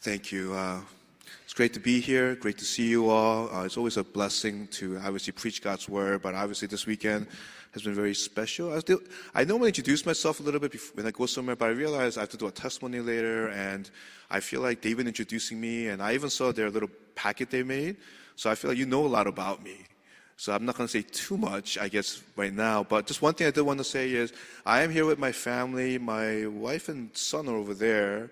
Thank you. Uh, it's great to be here. Great to see you all. Uh, it's always a blessing to obviously preach God's word, but obviously this weekend has been very special. I, still, I normally introduce myself a little bit before, when I go somewhere, but I realize I have to do a testimony later, and I feel like they've been introducing me, and I even saw their little packet they made, so I feel like you know a lot about me. So I'm not going to say too much, I guess, right now. But just one thing I did want to say is I am here with my family. My wife and son are over there.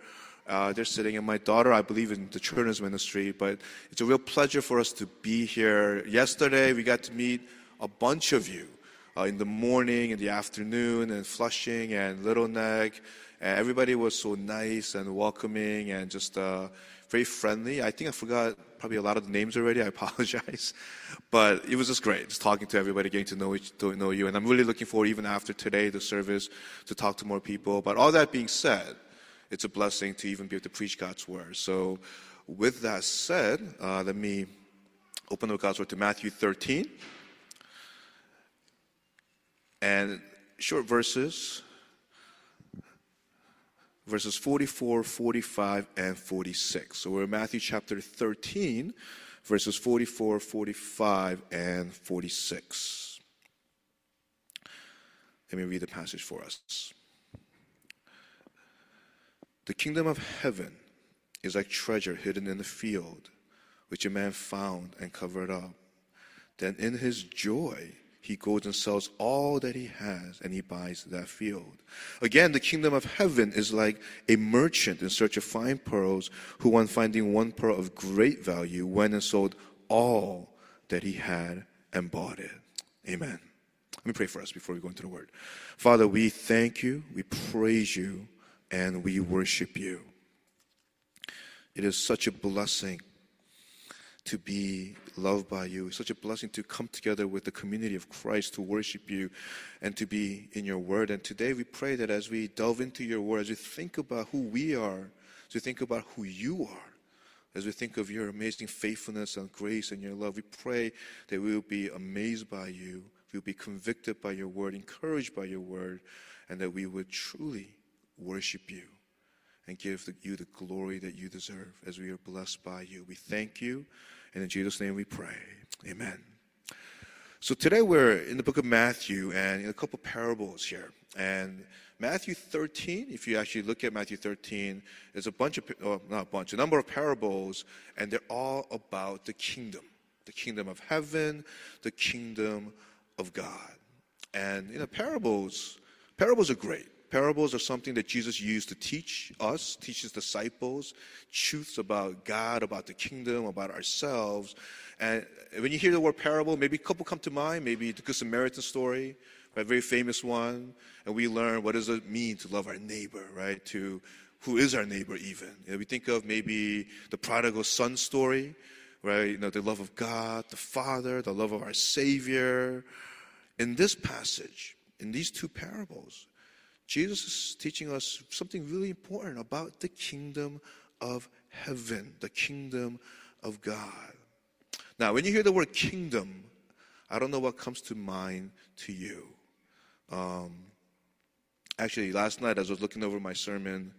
Uh, they're sitting, and my daughter, I believe, in the children's ministry. But it's a real pleasure for us to be here. Yesterday, we got to meet a bunch of you uh, in the morning, in the afternoon, and Flushing and Little Neck. And everybody was so nice and welcoming and just uh, very friendly. I think I forgot probably a lot of the names already. I apologize. But it was just great, just talking to everybody, getting to know, each, to know you. And I'm really looking forward, even after today, the service, to talk to more people. But all that being said, it's a blessing to even be able to preach God's word. So, with that said, uh, let me open up God's word to Matthew 13. And short verses verses 44, 45, and 46. So we're in Matthew chapter 13, verses 44, 45, and 46. Let me read the passage for us. The kingdom of heaven is like treasure hidden in the field, which a man found and covered up. Then in his joy, he goes and sells all that he has and he buys that field. Again, the kingdom of heaven is like a merchant in search of fine pearls who, on finding one pearl of great value, went and sold all that he had and bought it. Amen. Let me pray for us before we go into the word. Father, we thank you, we praise you, and we worship you. It is such a blessing to be loved by you. It's such a blessing to come together with the community of Christ to worship you and to be in your word. And today we pray that as we delve into your word, as we think about who we are, as we think about who you are, as we think of your amazing faithfulness and grace and your love, we pray that we will be amazed by you, we will be convicted by your word, encouraged by your word, and that we would truly worship you and give the, you the glory that you deserve as we are blessed by you. We thank you, and in Jesus' name we pray. Amen. So today we're in the book of Matthew and in a couple parables here. And Matthew 13, if you actually look at Matthew 13, there's a bunch of, well, oh, not a bunch, a number of parables, and they're all about the kingdom the kingdom of heaven, the kingdom of God. And, you know, parables, parables are great. Parables are something that Jesus used to teach us, teach his disciples, truths about God, about the kingdom, about ourselves. And when you hear the word parable, maybe a couple come to mind, maybe the Good Samaritan story, right, very famous one. And we learn what does it mean to love our neighbor, right? To who is our neighbor even. You know, we think of maybe the prodigal son story, right? You know, the love of God, the Father, the love of our Savior. In this passage, in these two parables, Jesus is teaching us something really important about the kingdom of heaven, the kingdom of God. Now, when you hear the word kingdom, I don't know what comes to mind to you. Um, actually, last night as I was looking over my sermon,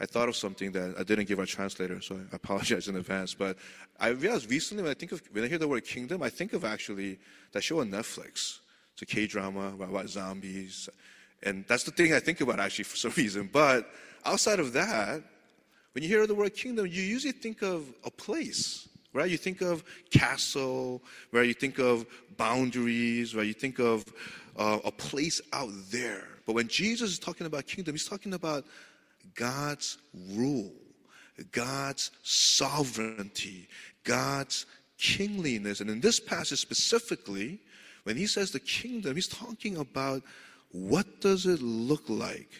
I thought of something that I didn't give our translator, so I apologize in advance. But I realized recently when I think of when I hear the word kingdom, I think of actually that show on Netflix. It's a K drama about, about zombies. And that's the thing I think about actually for some reason. But outside of that, when you hear the word kingdom, you usually think of a place, right? You think of castle, right? You think of boundaries, right? You think of uh, a place out there. But when Jesus is talking about kingdom, he's talking about God's rule, God's sovereignty, God's kingliness. And in this passage specifically, when he says the kingdom, he's talking about what does it look like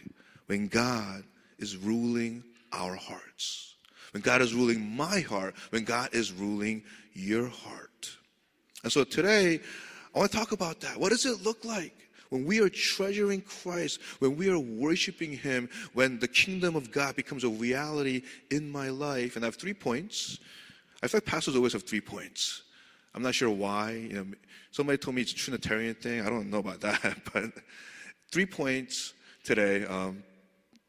when God is ruling our hearts? When God is ruling my heart, when God is ruling your heart. And so today, I want to talk about that. What does it look like when we are treasuring Christ, when we are worshiping Him, when the kingdom of God becomes a reality in my life? And I have three points. I feel like pastors always have three points. I'm not sure why. You know, somebody told me it's a Trinitarian thing. I don't know about that, but Three points today um,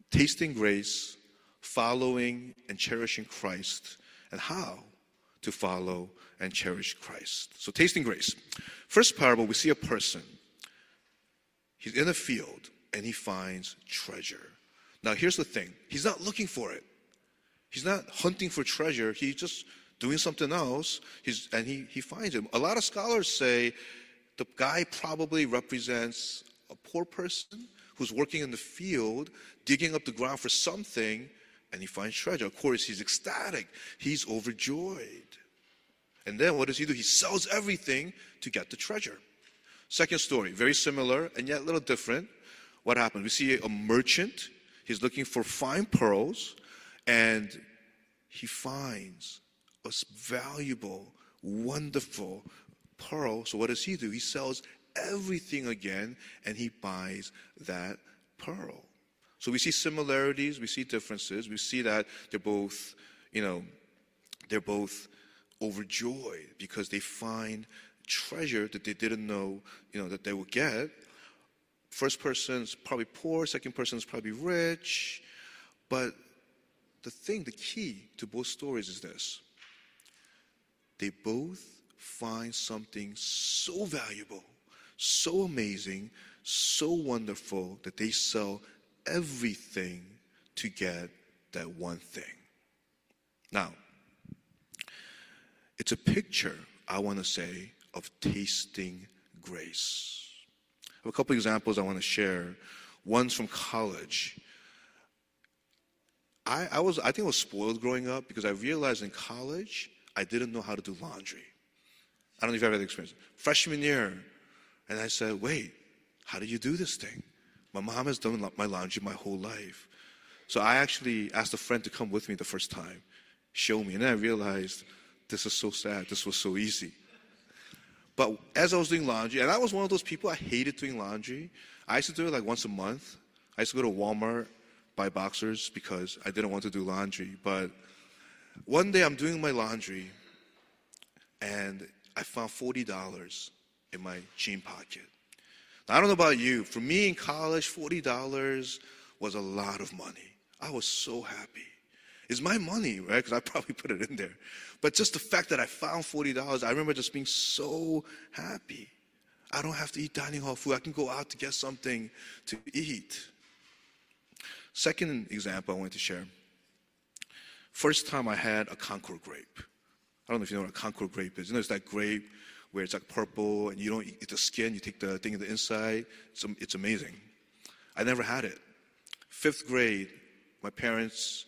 tasting grace, following and cherishing Christ and how to follow and cherish Christ. So, tasting grace. First parable, we see a person. He's in a field and he finds treasure. Now, here's the thing he's not looking for it, he's not hunting for treasure. He's just doing something else he's, and he, he finds it. A lot of scholars say the guy probably represents a poor person who's working in the field, digging up the ground for something, and he finds treasure. Of course, he's ecstatic, he's overjoyed. And then what does he do? He sells everything to get the treasure. Second story, very similar and yet a little different. What happened? We see a merchant, he's looking for fine pearls, and he finds a valuable, wonderful pearl. So what does he do? He sells everything again and he buys that pearl. So we see similarities, we see differences, we see that they're both, you know, they're both overjoyed because they find treasure that they didn't know, you know, that they would get. First person's probably poor, second person's probably rich. But the thing, the key to both stories is this. They both find something so valuable, so amazing, so wonderful that they sell everything to get that one thing. Now, it's a picture, I want to say, of tasting grace. I have a couple examples I want to share. One's from college. I, I, was, I think I was spoiled growing up because I realized in college I didn't know how to do laundry. I don't know if you've ever had experience. Freshman year, and I said, wait, how do you do this thing? My mom has done my laundry my whole life. So I actually asked a friend to come with me the first time, show me. And then I realized this is so sad. This was so easy. But as I was doing laundry, and I was one of those people, I hated doing laundry. I used to do it like once a month. I used to go to Walmart, buy boxers because I didn't want to do laundry. But one day I'm doing my laundry, and I found $40 in my jean pocket. Now, I don't know about you. For me in college, $40 was a lot of money. I was so happy. It's my money, right? Because I probably put it in there. But just the fact that I found $40, I remember just being so happy. I don't have to eat dining hall food. I can go out to get something to eat. Second example I want to share. First time I had a Concord grape. I don't know if you know what a Concord grape is. You know, it's that grape where it's like purple and you don't eat the skin, you take the thing in the inside. It's, it's amazing. I never had it. Fifth grade, my parents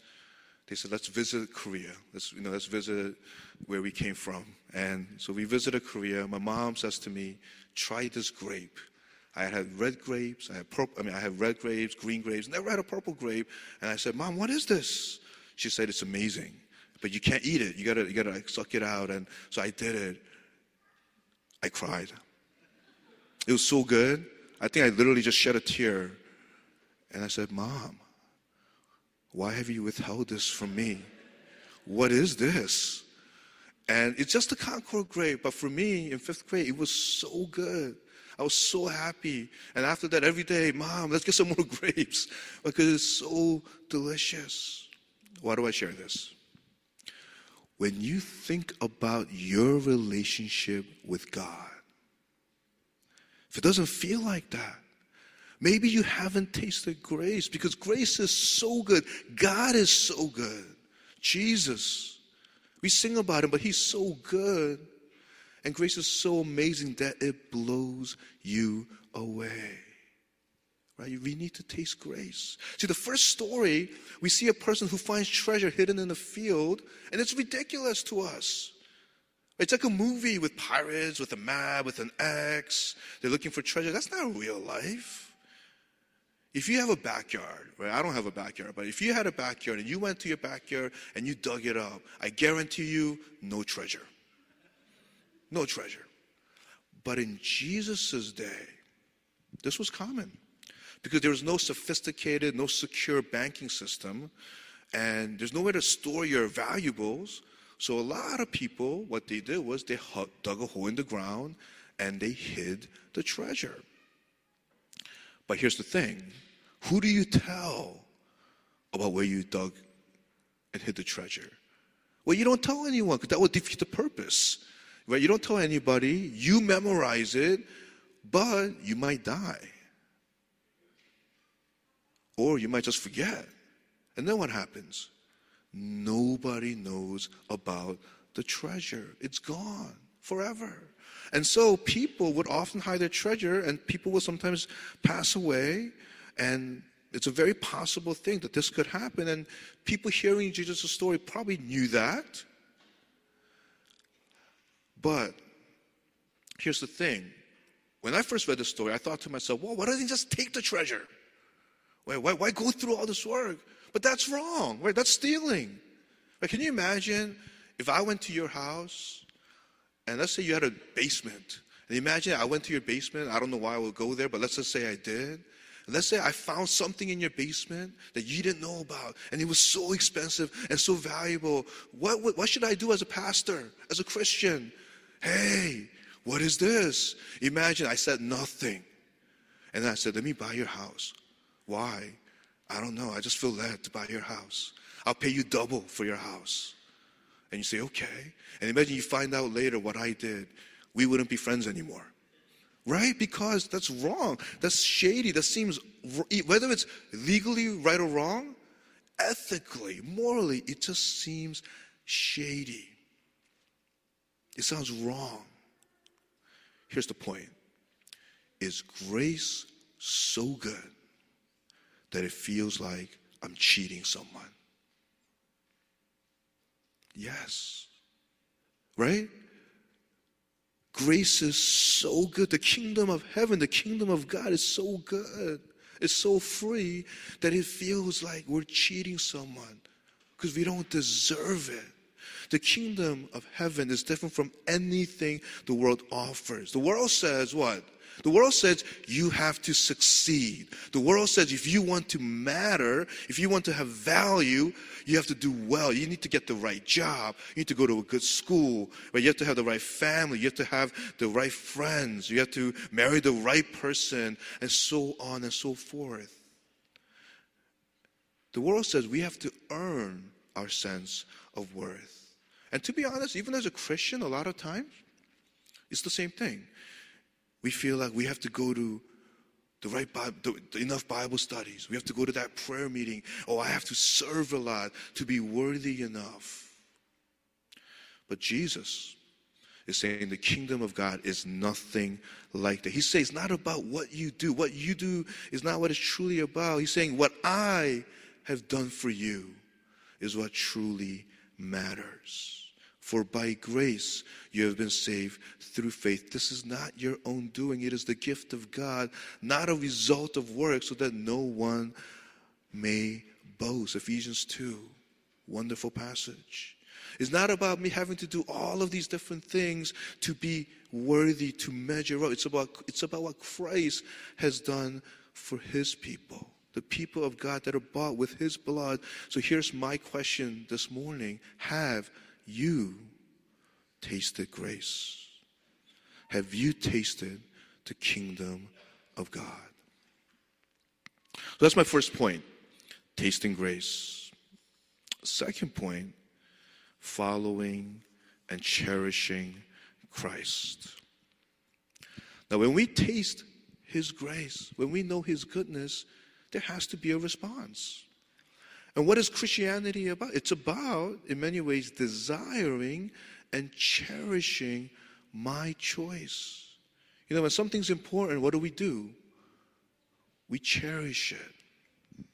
they said, let's visit Korea. Let's, you know, let's visit where we came from. And so we visited Korea. My mom says to me, try this grape. I had red grapes. I had purple, I mean, I had red grapes, green grapes. Never had a purple grape. And I said, Mom, what is this? She said, it's amazing, but you can't eat it. You gotta, you gotta like, suck it out. And so I did it. I cried. It was so good. I think I literally just shed a tear. And I said, Mom, why have you withheld this from me? What is this? And it's just a Concord grape, but for me in fifth grade, it was so good. I was so happy. And after that, every day, Mom, let's get some more grapes because it's so delicious. Why do I share this? When you think about your relationship with God, if it doesn't feel like that, Maybe you haven't tasted grace because grace is so good. God is so good. Jesus. We sing about him, but he's so good. And grace is so amazing that it blows you away. Right? We need to taste grace. See, the first story, we see a person who finds treasure hidden in a field, and it's ridiculous to us. It's like a movie with pirates, with a map, with an axe. They're looking for treasure. That's not real life. If you have a backyard, right? I don't have a backyard, but if you had a backyard and you went to your backyard and you dug it up, I guarantee you, no treasure. No treasure. But in Jesus' day, this was common because there was no sophisticated, no secure banking system, and there's nowhere to store your valuables. So a lot of people, what they did was they dug a hole in the ground and they hid the treasure. But here's the thing who do you tell about where you dug and hid the treasure? Well, you don't tell anyone because that would defeat the purpose. Right? You don't tell anybody, you memorize it, but you might die. Or you might just forget. And then what happens? Nobody knows about the treasure. It's gone forever. And so people would often hide their treasure, and people will sometimes pass away. And it's a very possible thing that this could happen. And people hearing Jesus' story probably knew that. But here's the thing. When I first read the story, I thought to myself, well, why don't they just take the treasure? Why, why, why go through all this work? But that's wrong, right? That's stealing. Right? Can you imagine if I went to your house and let's say you had a basement. And imagine I went to your basement. I don't know why I would go there, but let's just say I did. And let's say I found something in your basement that you didn't know about, and it was so expensive and so valuable. What, what, what should I do as a pastor, as a Christian? Hey, what is this? Imagine I said nothing. And I said, Let me buy your house. Why? I don't know. I just feel led to buy your house. I'll pay you double for your house. And you say, okay. And imagine you find out later what I did. We wouldn't be friends anymore. Right? Because that's wrong. That's shady. That seems, whether it's legally right or wrong, ethically, morally, it just seems shady. It sounds wrong. Here's the point Is grace so good that it feels like I'm cheating someone? Yes. Right? Grace is so good. The kingdom of heaven, the kingdom of God is so good. It's so free that it feels like we're cheating someone because we don't deserve it. The kingdom of heaven is different from anything the world offers. The world says what? The world says you have to succeed. The world says if you want to matter, if you want to have value, you have to do well. You need to get the right job. You need to go to a good school. But you have to have the right family. You have to have the right friends. You have to marry the right person, and so on and so forth. The world says we have to earn our sense of worth. And to be honest, even as a Christian, a lot of times, it's the same thing we feel like we have to go to the right Bible, the, enough Bible studies. We have to go to that prayer meeting. Oh, I have to serve a lot to be worthy enough. But Jesus is saying the kingdom of God is nothing like that. He says it's not about what you do. What you do is not what it's truly about. He's saying what I have done for you is what truly matters. For by grace you have been saved through faith. This is not your own doing, it is the gift of God, not a result of work, so that no one may boast. Ephesians 2, wonderful passage. It's not about me having to do all of these different things to be worthy to measure up. It's about, it's about what Christ has done for his people, the people of God that are bought with his blood. So here's my question this morning Have you tasted grace? Have you tasted the kingdom of God? So that's my first point tasting grace. Second point following and cherishing Christ. Now, when we taste His grace, when we know His goodness, there has to be a response. And what is Christianity about? It's about, in many ways, desiring and cherishing my choice. You know, when something's important, what do we do? We cherish it.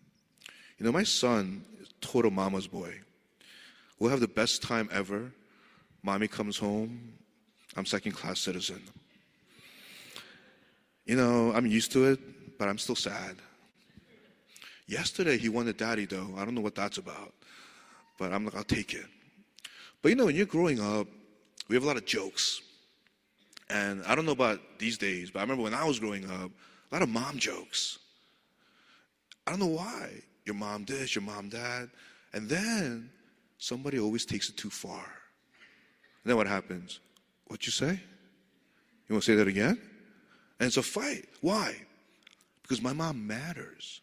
You know, my son is total mama's boy. We'll have the best time ever. Mommy comes home. I'm second class citizen. You know, I'm used to it, but I'm still sad. Yesterday he wanted daddy though. I don't know what that's about. But I'm like, I'll take it. But you know, when you're growing up, we have a lot of jokes. And I don't know about these days, but I remember when I was growing up, a lot of mom jokes. I don't know why. Your mom this, your mom that. And then somebody always takes it too far. And then what happens? What you say? You want to say that again? And it's a fight. Why? Because my mom matters.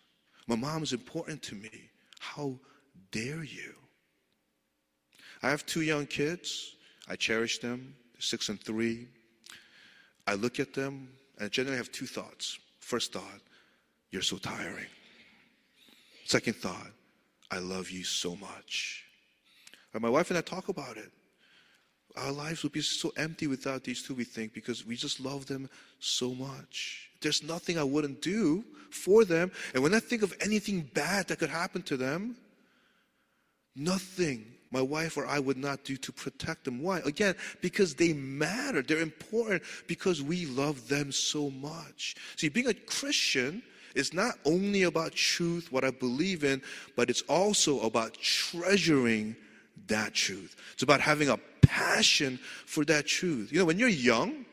My mom is important to me. How dare you? I have two young kids. I cherish them, six and three. I look at them and I generally have two thoughts. First thought, you're so tiring. Second thought, I love you so much. And my wife and I talk about it. Our lives would be so empty without these two, we think, because we just love them so much. There's nothing I wouldn't do for them. And when I think of anything bad that could happen to them, nothing my wife or I would not do to protect them. Why? Again, because they matter. They're important because we love them so much. See, being a Christian is not only about truth, what I believe in, but it's also about treasuring that truth. It's about having a passion for that truth. You know, when you're young,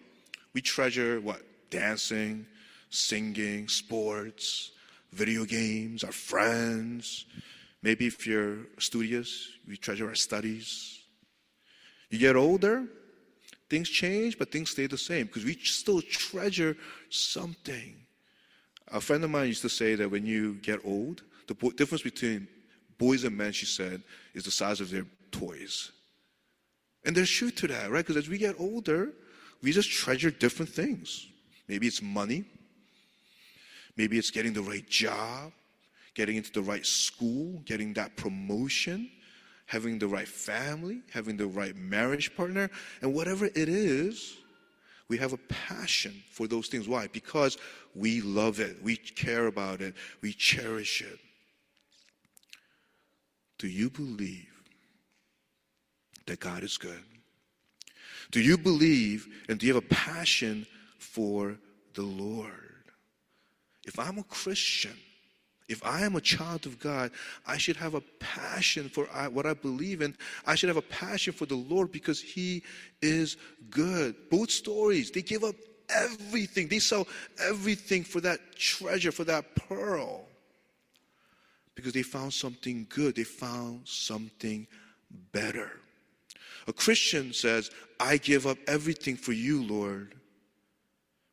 we treasure what? Dancing, singing, sports, video games, our friends. Maybe if you're studious, we treasure our studies. You get older, things change, but things stay the same because we still treasure something. A friend of mine used to say that when you get old, the difference between boys and men, she said, is the size of their toys. And there's truth to that, right? Because as we get older, we just treasure different things. Maybe it's money. Maybe it's getting the right job, getting into the right school, getting that promotion, having the right family, having the right marriage partner, and whatever it is, we have a passion for those things. Why? Because we love it, we care about it, we cherish it. Do you believe that God is good? Do you believe and do you have a passion for the Lord? If I'm a Christian, if I am a child of God, I should have a passion for what I believe in. I should have a passion for the Lord because He is good. Both stories, they give up everything, they sell everything for that treasure, for that pearl. Because they found something good, they found something better. A Christian says, I give up everything for you, Lord,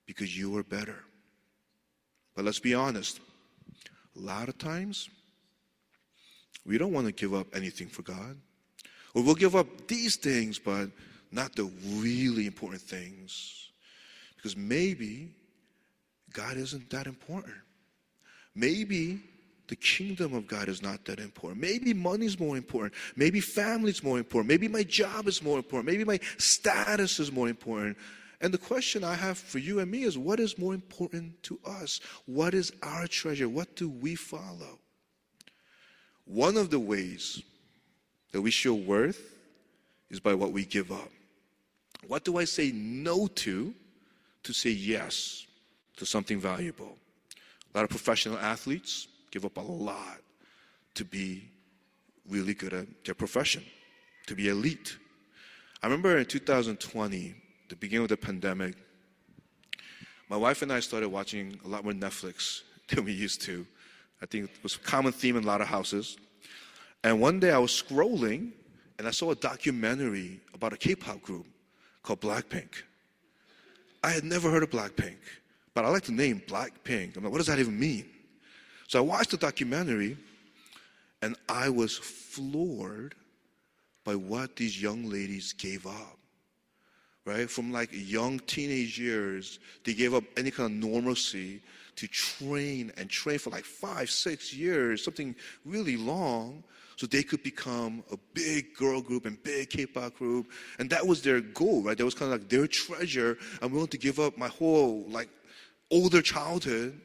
because you are better. But let's be honest. A lot of times, we don't want to give up anything for God. Or we'll give up these things, but not the really important things. Because maybe God isn't that important. Maybe the kingdom of God is not that important. Maybe money's more important. Maybe family's more important. Maybe my job is more important. Maybe my status is more important. And the question I have for you and me is what is more important to us? What is our treasure? What do we follow? One of the ways that we show worth is by what we give up. What do I say no to to say yes to something valuable? A lot of professional athletes give up a lot to be really good at their profession, to be elite. I remember in 2020, the beginning of the pandemic, my wife and I started watching a lot more Netflix than we used to. I think it was a common theme in a lot of houses. And one day I was scrolling and I saw a documentary about a K pop group called Blackpink. I had never heard of Blackpink, but I like the name Blackpink. I'm like, what does that even mean? So I watched the documentary and I was floored by what these young ladies gave up right? From like young teenage years, they gave up any kind of normalcy to train and train for like five, six years, something really long, so they could become a big girl group and big K-pop group. And that was their goal, right? That was kind of like their treasure. I'm willing to give up my whole like older childhood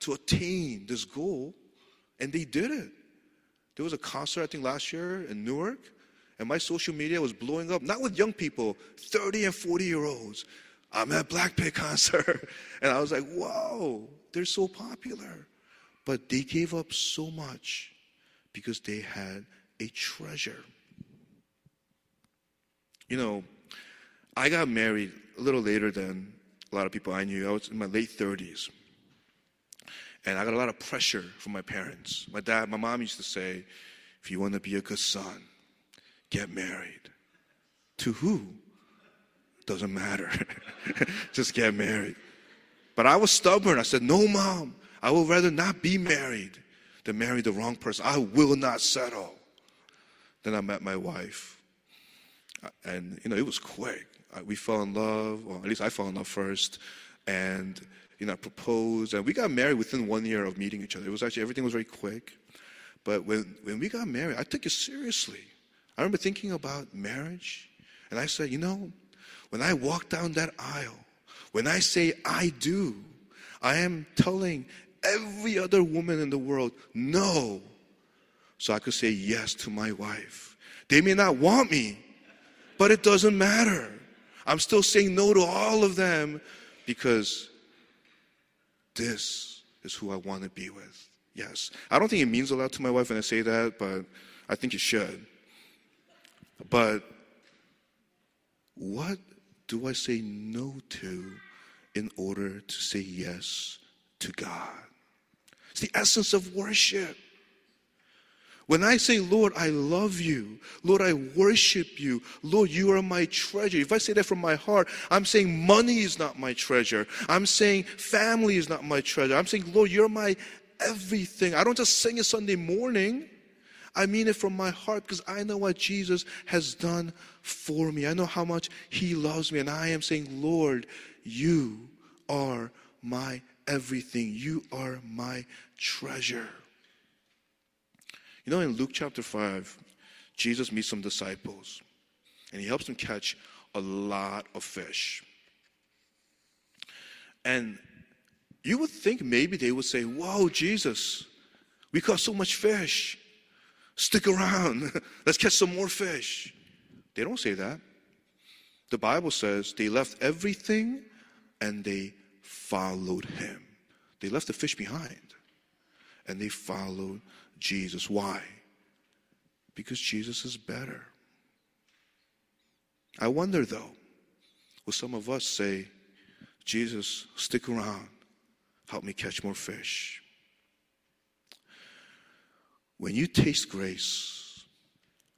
to attain this goal. And they did it. There was a concert, I think, last year in Newark and my social media was blowing up, not with young people, 30 and 40 year olds. I'm at Blackpink concert. And I was like, whoa, they're so popular. But they gave up so much because they had a treasure. You know, I got married a little later than a lot of people I knew. I was in my late 30s. And I got a lot of pressure from my parents. My dad, my mom used to say, if you want to be a good son, get married. To who? Doesn't matter. Just get married. But I was stubborn. I said, No, mom, I would rather not be married than marry the wrong person. I will not settle. Then I met my wife. And, you know, it was quick. We fell in love, or at least I fell in love first. And, you know, I proposed. And we got married within one year of meeting each other. It was actually, everything was very quick. But when, when we got married, I took it seriously. I remember thinking about marriage. And I said, you know, when I walk down that aisle, when I say I do, I am telling every other woman in the world no. So I could say yes to my wife. They may not want me, but it doesn't matter. I'm still saying no to all of them because this is who I want to be with. Yes. I don't think it means a lot to my wife when I say that, but I think it should. But what do I say no to in order to say yes to God? It's the essence of worship. When I say, Lord, I love you, Lord, I worship you, Lord, you are my treasure. If I say that from my heart, I'm saying money is not my treasure. I'm saying family is not my treasure. I'm saying, Lord, you're my everything. I don't just sing it Sunday morning. I mean it from my heart because I know what Jesus has done for me. I know how much He loves me. And I am saying, Lord, you are my everything. You are my treasure. You know, in Luke chapter 5, Jesus meets some disciples and he helps them catch a lot of fish. And you would think maybe they would say, Whoa, Jesus, we caught so much fish. Stick around. Let's catch some more fish. They don't say that. The Bible says they left everything and they followed him. They left the fish behind and they followed Jesus. Why? Because Jesus is better. I wonder though, will some of us say, Jesus, stick around, help me catch more fish? When you taste grace,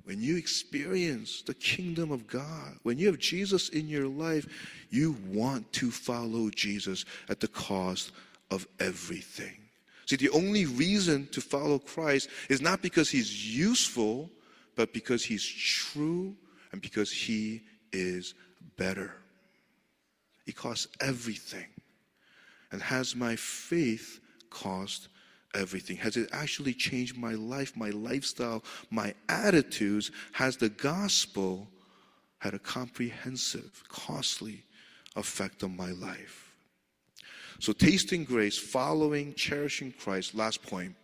when you experience the kingdom of God, when you have Jesus in your life, you want to follow Jesus at the cost of everything. See, the only reason to follow Christ is not because he's useful, but because he's true and because he is better. It costs everything. And has my faith cost everything? Has it actually changed my life, my lifestyle, my attitudes? Has the gospel had a comprehensive, costly effect on my life? So, tasting grace, following, cherishing Christ. Last point.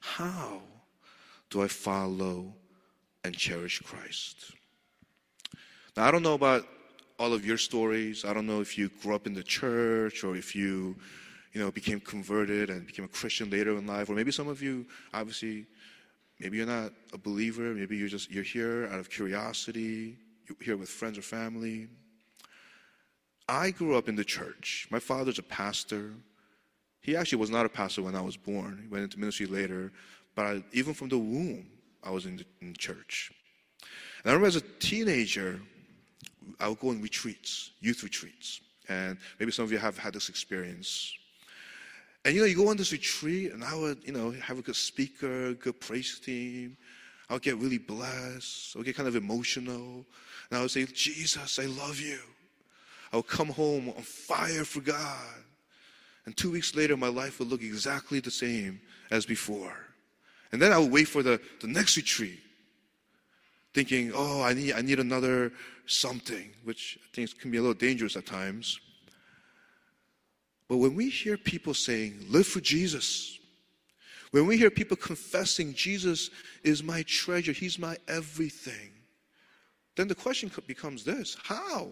How do I follow and cherish Christ? Now, I don't know about all of your stories. I don't know if you grew up in the church or if you, you know, became converted and became a Christian later in life, or maybe some of you, obviously, maybe you're not a believer. Maybe you're just you're here out of curiosity. You're here with friends or family. I grew up in the church. My father's a pastor. He actually was not a pastor when I was born. He went into ministry later. But I, even from the womb, I was in, the, in church. And I remember as a teenager, I would go on retreats, youth retreats. And maybe some of you have had this experience. And you know, you go on this retreat, and I would, you know, have a good speaker, good praise team. I would get really blessed. I would get kind of emotional. And I would say, Jesus, I love you. I would come home on fire for God. And two weeks later, my life would look exactly the same as before. And then I would wait for the, the next retreat, thinking, oh, I need, I need another something, which I think can be a little dangerous at times. But when we hear people saying, live for Jesus, when we hear people confessing, Jesus is my treasure, He's my everything, then the question becomes this how?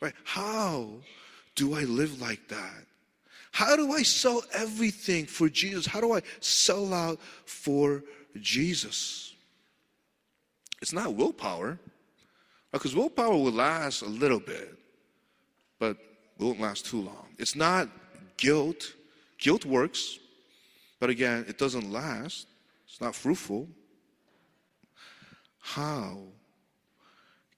Right? How do I live like that? How do I sell everything for Jesus? How do I sell out for Jesus? It's not willpower, because willpower will last a little bit, but won't last too long. It's not guilt. Guilt works, but again, it doesn't last. It's not fruitful. How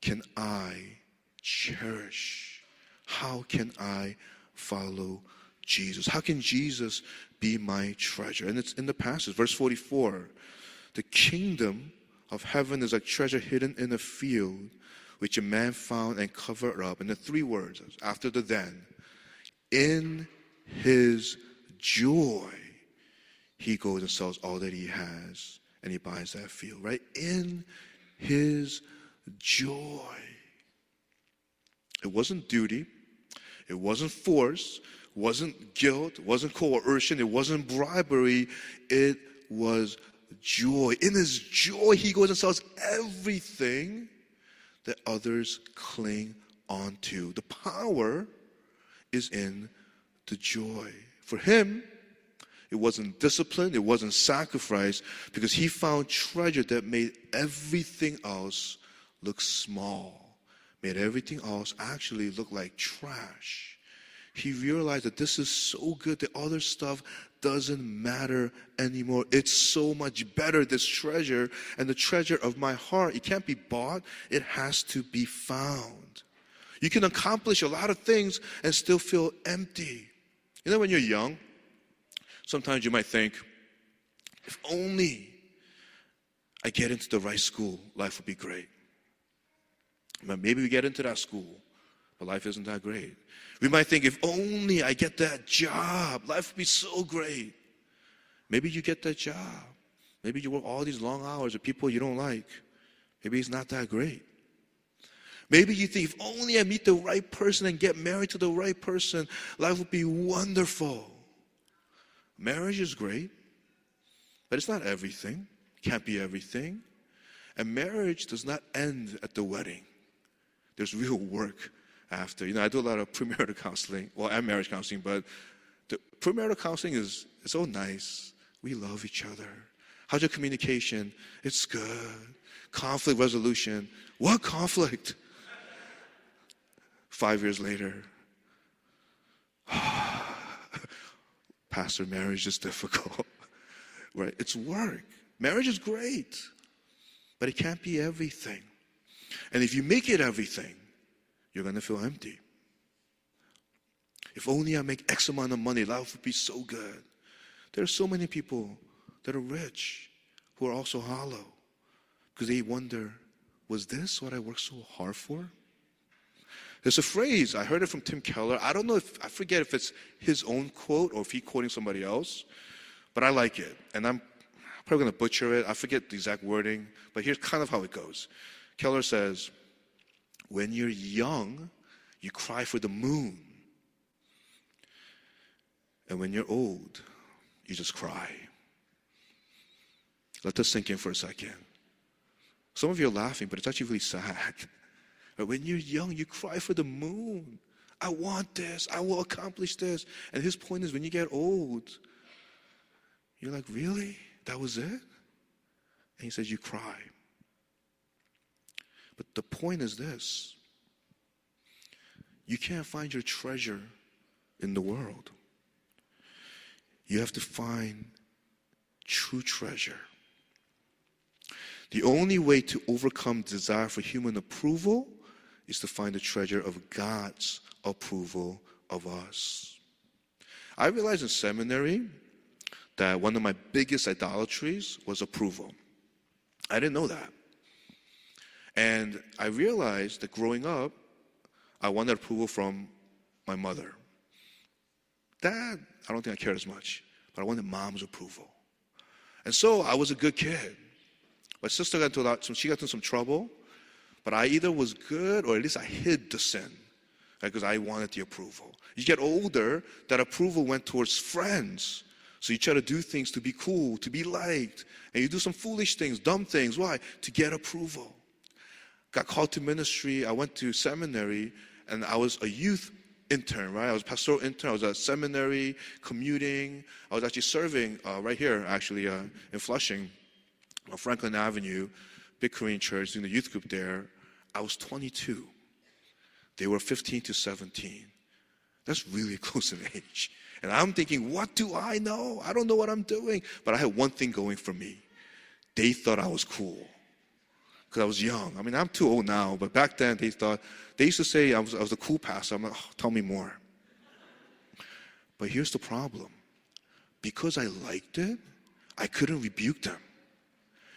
can I cherish? How can I follow Jesus? How can Jesus be my treasure? And it's in the passage, verse 44. The kingdom of heaven is like treasure hidden in a field, which a man found and covered up. And the three words after the then, in his joy, he goes and sells all that he has and he buys that field, right? In his joy. It wasn't duty, it wasn't force, wasn't guilt, wasn't coercion, it wasn't bribery, it was joy. In his joy, he goes and sells everything that others cling onto. The power is in the joy. For him, it wasn't discipline, it wasn't sacrifice, because he found treasure that made everything else look small, made everything else actually look like trash. He realized that this is so good The other stuff doesn't matter anymore. It's so much better, this treasure. And the treasure of my heart, it can't be bought, it has to be found. You can accomplish a lot of things and still feel empty. You know, when you're young, sometimes you might think, if only I get into the right school, life would be great. But maybe we get into that school, life isn't that great. We might think, if only I get that job, life would be so great. Maybe you get that job. Maybe you work all these long hours with people you don't like. Maybe it's not that great. Maybe you think, if only I meet the right person and get married to the right person, life would be wonderful. Marriage is great, but it's not everything. Can't be everything. And marriage does not end at the wedding. There's real work after. You know, I do a lot of premarital counseling, well, and marriage counseling, but the premarital counseling is it's so nice. We love each other. How's your communication? It's good. Conflict resolution. What conflict? Five years later, Pastor, marriage is difficult. right? It's work. Marriage is great, but it can't be everything. And if you make it everything, you're going to feel empty. If only I make X amount of money, life would be so good. There are so many people that are rich who are also hollow because they wonder, was this what I worked so hard for? There's a phrase, I heard it from Tim Keller. I don't know if, I forget if it's his own quote or if he's quoting somebody else, but I like it. And I'm probably going to butcher it. I forget the exact wording, but here's kind of how it goes. Keller says, When you're young, you cry for the moon. And when you're old, you just cry. Let this sink in for a second. Some of you are laughing, but it's actually really sad. But when you're young, you cry for the moon. I want this. I will accomplish this. And his point is when you get old, you're like, really? That was it? And he says, you cry. The point is this you can't find your treasure in the world. You have to find true treasure. The only way to overcome desire for human approval is to find the treasure of God's approval of us. I realized in seminary that one of my biggest idolatries was approval. I didn't know that. And I realized that growing up, I wanted approval from my mother. Dad, I don't think I cared as much, but I wanted mom's approval. And so I was a good kid. My sister got into a lot, she got into some trouble, but I either was good or at least I hid the sin because I wanted the approval. You get older, that approval went towards friends. So you try to do things to be cool, to be liked. And you do some foolish things, dumb things. Why? To get approval. Got called to ministry. I went to seminary and I was a youth intern, right? I was pastoral intern. I was at seminary, commuting. I was actually serving uh, right here, actually, uh, in Flushing, on Franklin Avenue big Korean church, doing the youth group there. I was 22. They were 15 to 17. That's really close in age. And I'm thinking, what do I know? I don't know what I'm doing. But I had one thing going for me. They thought I was cool because I was young. I mean, I'm too old now, but back then they thought, they used to say I was, I was a cool pastor. I'm like, oh, tell me more. But here's the problem because I liked it, I couldn't rebuke them.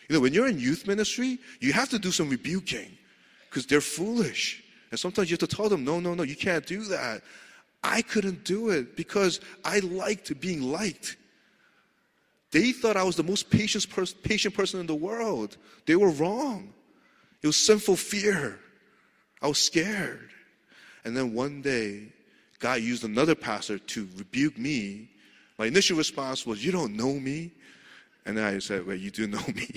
You know, when you're in youth ministry, you have to do some rebuking because they're foolish. And sometimes you have to tell them, no, no, no, you can't do that. I couldn't do it because I liked being liked. They thought I was the most patient, patient person in the world. They were wrong. It was sinful fear. I was scared. And then one day, God used another pastor to rebuke me. My initial response was, You don't know me. And then I said, Well, you do know me.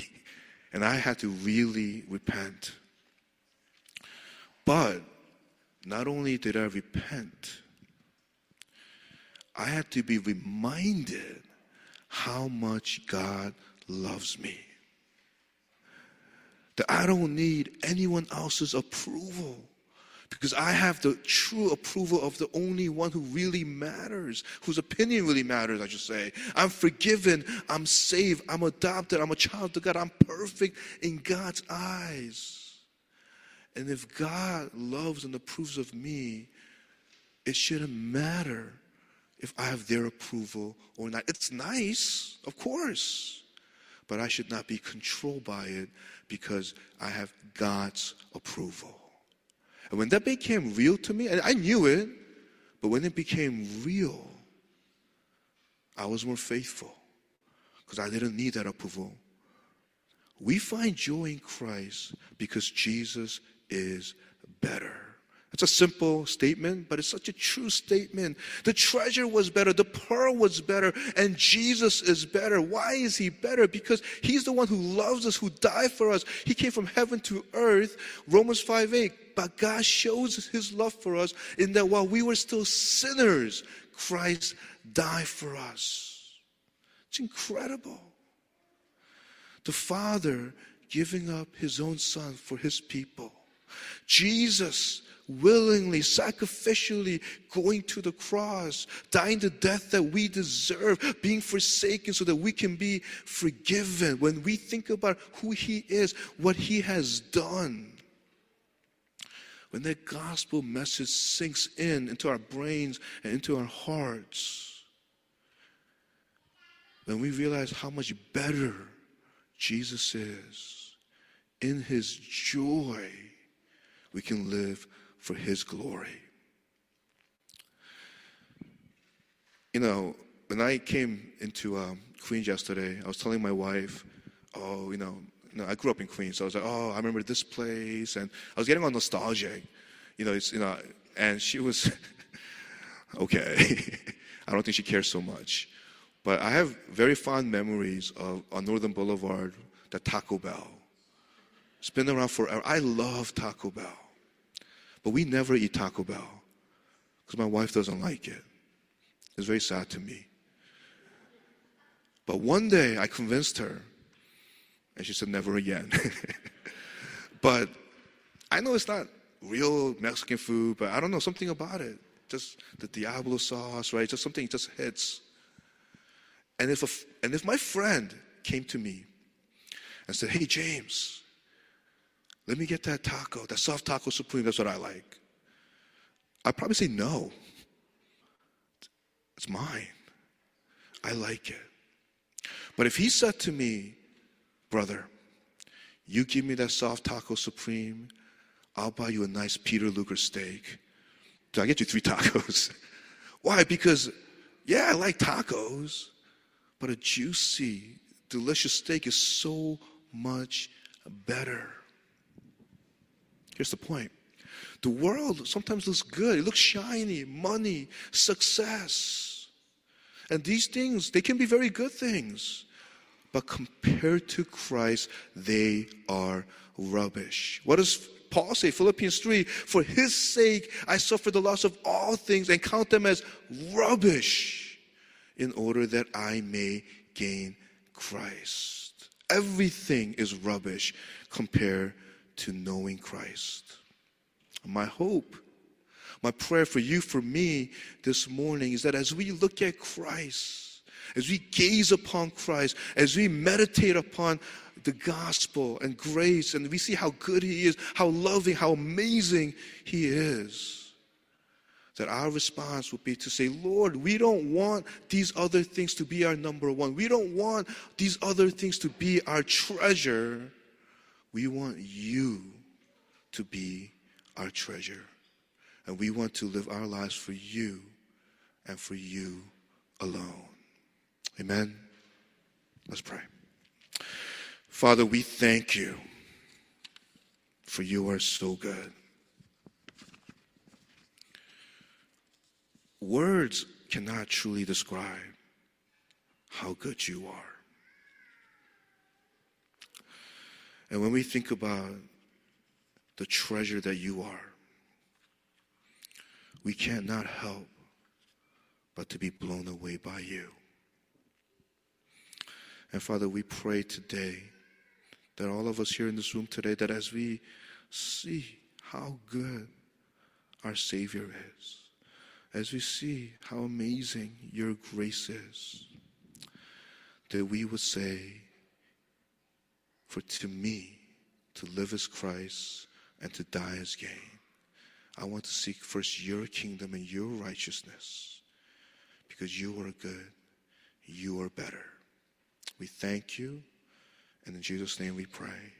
And I had to really repent. But not only did I repent, I had to be reminded how much God loves me. That I don't need anyone else's approval because I have the true approval of the only one who really matters, whose opinion really matters, I should say. I'm forgiven, I'm saved, I'm adopted, I'm a child of God, I'm perfect in God's eyes. And if God loves and approves of me, it shouldn't matter if I have their approval or not. It's nice, of course, but I should not be controlled by it because I have God's approval. And when that became real to me, and I knew it, but when it became real, I was more faithful because I didn't need that approval. We find joy in Christ because Jesus is better. It's a simple statement, but it's such a true statement. The treasure was better, the pearl was better, and Jesus is better. Why is he better? Because he's the one who loves us, who died for us. He came from heaven to earth. Romans 5 8. But God shows his love for us in that while we were still sinners, Christ died for us. It's incredible. The Father giving up his own Son for his people. Jesus willingly, sacrificially going to the cross, dying the death that we deserve, being forsaken so that we can be forgiven. When we think about who He is, what He has done, when that gospel message sinks in into our brains and into our hearts, when we realize how much better Jesus is, in His joy, we can live for His glory. You know, when I came into um, Queens yesterday, I was telling my wife, oh, you know, you know, I grew up in Queens, so I was like, oh, I remember this place, and I was getting all nostalgic, you know, it's, you know, and she was, okay, I don't think she cares so much, but I have very fond memories of on Northern Boulevard, the Taco Bell. It's been around forever. I love Taco Bell. But we never eat Taco Bell because my wife doesn't like it. It's very sad to me. But one day I convinced her, and she said, never again. but I know it's not real Mexican food, but I don't know, something about it. Just the Diablo sauce, right? Just something just hits. And if, a, and if my friend came to me and said, Hey, James, let me get that taco, that soft taco supreme. That's what I like. I'd probably say no. It's mine. I like it. But if he said to me, brother, you give me that soft taco supreme, I'll buy you a nice Peter Luger steak. So I get you three tacos. Why? Because, yeah, I like tacos, but a juicy, delicious steak is so much better. Here's the point the world sometimes looks good, it looks shiny, money, success. And these things, they can be very good things. But compared to Christ, they are rubbish. What does Paul say? Philippians 3 For his sake, I suffer the loss of all things and count them as rubbish in order that I may gain Christ. Everything is rubbish compared to knowing Christ. My hope, my prayer for you, for me this morning is that as we look at Christ, as we gaze upon Christ, as we meditate upon the gospel and grace, and we see how good He is, how loving, how amazing He is, that our response would be to say, Lord, we don't want these other things to be our number one. We don't want these other things to be our treasure. We want you to be our treasure. And we want to live our lives for you and for you alone. Amen. Let's pray. Father, we thank you for you are so good. Words cannot truly describe how good you are. And when we think about the treasure that you are, we cannot help but to be blown away by you. And Father, we pray today that all of us here in this room today, that as we see how good our Savior is, as we see how amazing your grace is, that we would say, For to me, to live as Christ and to die as gain. I want to seek first your kingdom and your righteousness because you are good, you are better. We thank you, and in Jesus' name we pray.